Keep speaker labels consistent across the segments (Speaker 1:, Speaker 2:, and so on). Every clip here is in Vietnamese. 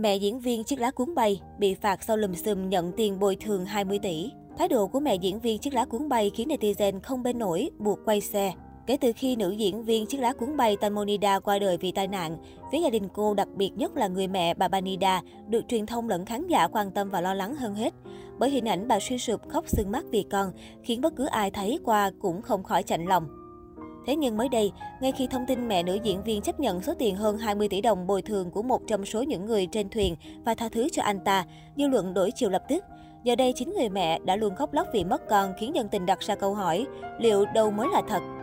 Speaker 1: Mẹ diễn viên chiếc lá cuốn bay bị phạt sau lùm xùm nhận tiền bồi thường 20 tỷ. Thái độ của mẹ diễn viên chiếc lá cuốn bay khiến netizen không bên nổi, buộc quay xe. Kể từ khi nữ diễn viên chiếc lá cuốn bay Tamonida qua đời vì tai nạn, phía gia đình cô đặc biệt nhất là người mẹ bà Banida được truyền thông lẫn khán giả quan tâm và lo lắng hơn hết. Bởi hình ảnh bà suy sụp khóc sưng mắt vì con, khiến bất cứ ai thấy qua cũng không khỏi chạnh lòng. Thế nhưng mới đây, ngay khi thông tin mẹ nữ diễn viên chấp nhận số tiền hơn 20 tỷ đồng bồi thường của một trong số những người trên thuyền và tha thứ cho anh ta, dư luận đổi chiều lập tức. Giờ đây, chính người mẹ đã luôn khóc lóc vì mất con khiến dân tình đặt ra câu hỏi, liệu đâu mới là thật?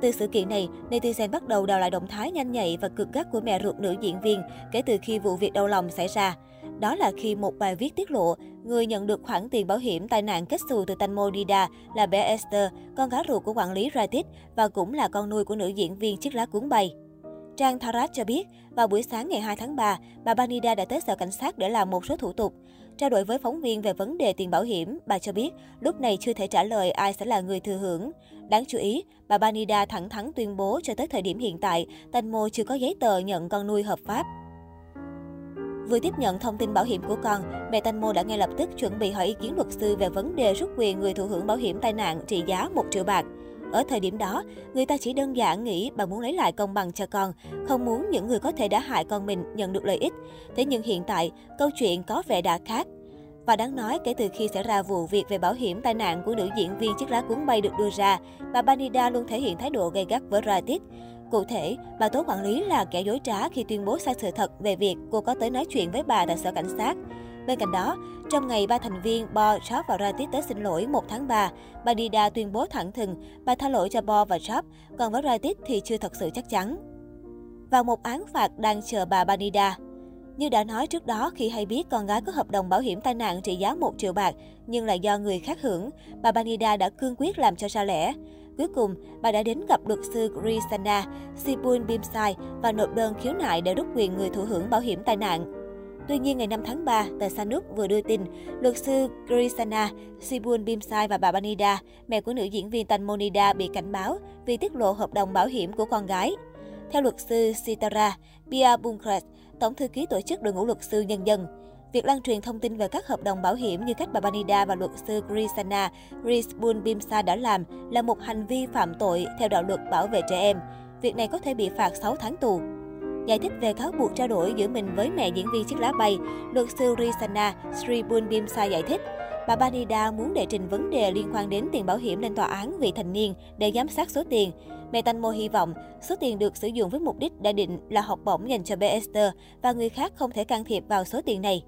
Speaker 1: Từ sự kiện này, netizen bắt đầu đào lại động thái nhanh nhạy và cực gắt của mẹ ruột nữ diễn viên kể từ khi vụ việc đau lòng xảy ra. Đó là khi một bài viết tiết lộ, người nhận được khoản tiền bảo hiểm tai nạn kết xù từ Tanmo Dida là bé Esther, con gái ruột của quản lý Ratit và cũng là con nuôi của nữ diễn viên chiếc lá cuốn bay. Trang Tharat cho biết, vào buổi sáng ngày 2 tháng 3, bà Banida đã tới sở cảnh sát để làm một số thủ tục. Trao đổi với phóng viên về vấn đề tiền bảo hiểm, bà cho biết lúc này chưa thể trả lời ai sẽ là người thừa hưởng. Đáng chú ý, bà Banida thẳng thắn tuyên bố cho tới thời điểm hiện tại, Tanmo chưa có giấy tờ nhận con nuôi hợp pháp. Vừa tiếp nhận thông tin bảo hiểm của con, mẹ Tanmo đã ngay lập tức chuẩn bị hỏi ý kiến luật sư về vấn đề rút quyền người thụ hưởng bảo hiểm tai nạn trị giá 1 triệu bạc. Ở thời điểm đó, người ta chỉ đơn giản nghĩ bà muốn lấy lại công bằng cho con, không muốn những người có thể đã hại con mình nhận được lợi ích. Thế nhưng hiện tại, câu chuyện có vẻ đã khác. Và đáng nói, kể từ khi xảy ra vụ việc về bảo hiểm tai nạn của nữ diễn viên chiếc lá cuốn bay được đưa ra, bà Banida luôn thể hiện thái độ gay gắt với Radit. Cụ thể, bà tố quản lý là kẻ dối trá khi tuyên bố sai sự thật về việc cô có tới nói chuyện với bà tại sở cảnh sát. Bên cạnh đó, trong ngày ba thành viên Bo, Job và Ratit tới xin lỗi 1 tháng 3, bà Dida tuyên bố thẳng thừng bà tha lỗi cho Bo và Job, còn với Ratit thì chưa thật sự chắc chắn. Và một án phạt đang chờ bà Banida. Như đã nói trước đó, khi hay biết con gái có hợp đồng bảo hiểm tai nạn trị giá 1 triệu bạc, nhưng là do người khác hưởng, bà Banida đã cương quyết làm cho ra lẽ. Cuối cùng, bà đã đến gặp luật sư Grisana Sipun Bimsai và nộp đơn khiếu nại để rút quyền người thụ hưởng bảo hiểm tai nạn. Tuy nhiên, ngày 5 tháng 3, tờ Sanuk vừa đưa tin, luật sư Grisana Sibun Bimsai và bà Banida, mẹ của nữ diễn viên Tanmonida bị cảnh báo vì tiết lộ hợp đồng bảo hiểm của con gái. Theo luật sư Sitara Pia Bunkrat, tổng thư ký tổ chức đội ngũ luật sư nhân dân, Việc lan truyền thông tin về các hợp đồng bảo hiểm như cách bà Banida và luật sư Grisana Risbun Bimsa đã làm là một hành vi phạm tội theo đạo luật bảo vệ trẻ em. Việc này có thể bị phạt 6 tháng tù. Giải thích về cáo buộc trao đổi giữa mình với mẹ diễn viên chiếc lá bay, luật sư Risana Sribunbimsa giải thích, bà Banida muốn đệ trình vấn đề liên quan đến tiền bảo hiểm lên tòa án vị thành niên để giám sát số tiền. Mẹ Tanmo hy vọng số tiền được sử dụng với mục đích đã định là học bổng dành cho bé Esther và người khác không thể can thiệp vào số tiền này.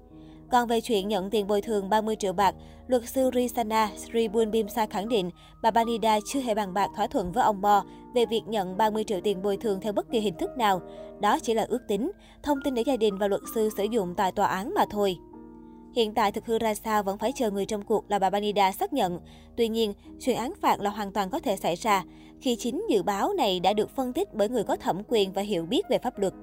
Speaker 1: Còn về chuyện nhận tiền bồi thường 30 triệu bạc, luật sư Risana Sribun Bimsa khẳng định bà Banida chưa hề bàn bạc thỏa thuận với ông Bo về việc nhận 30 triệu tiền bồi thường theo bất kỳ hình thức nào. Đó chỉ là ước tính, thông tin để gia đình và luật sư sử dụng tại tòa án mà thôi. Hiện tại thực hư ra sao vẫn phải chờ người trong cuộc là bà Banida xác nhận. Tuy nhiên, chuyện án phạt là hoàn toàn có thể xảy ra khi chính dự báo này đã được phân tích bởi người có thẩm quyền và hiểu biết về pháp luật.